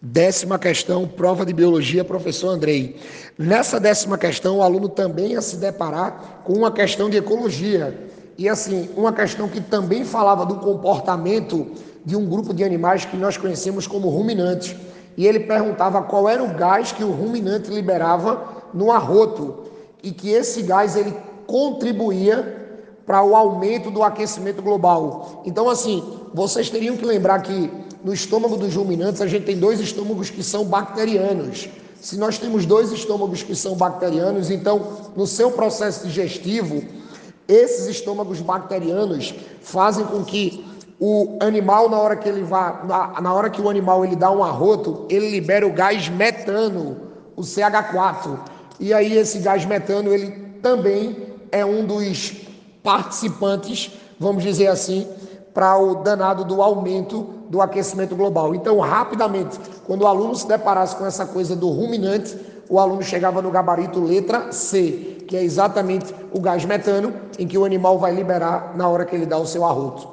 Décima questão, prova de biologia, professor Andrei. Nessa décima questão, o aluno também ia se deparar com uma questão de ecologia. E assim, uma questão que também falava do comportamento de um grupo de animais que nós conhecemos como ruminantes. E ele perguntava qual era o gás que o ruminante liberava no arroto e que esse gás ele contribuía para o aumento do aquecimento global. Então, assim, vocês teriam que lembrar que no estômago dos ruminantes a gente tem dois estômagos que são bacterianos. Se nós temos dois estômagos que são bacterianos, então no seu processo digestivo, esses estômagos bacterianos fazem com que o animal na hora que ele vá, na, na hora que o animal ele dá um arroto, ele libera o gás metano, o CH4. E aí esse gás metano ele também é um dos participantes, vamos dizer assim, para o danado do aumento do aquecimento global. Então, rapidamente, quando o aluno se deparasse com essa coisa do ruminante, o aluno chegava no gabarito letra C, que é exatamente o gás metano em que o animal vai liberar na hora que ele dá o seu arroto.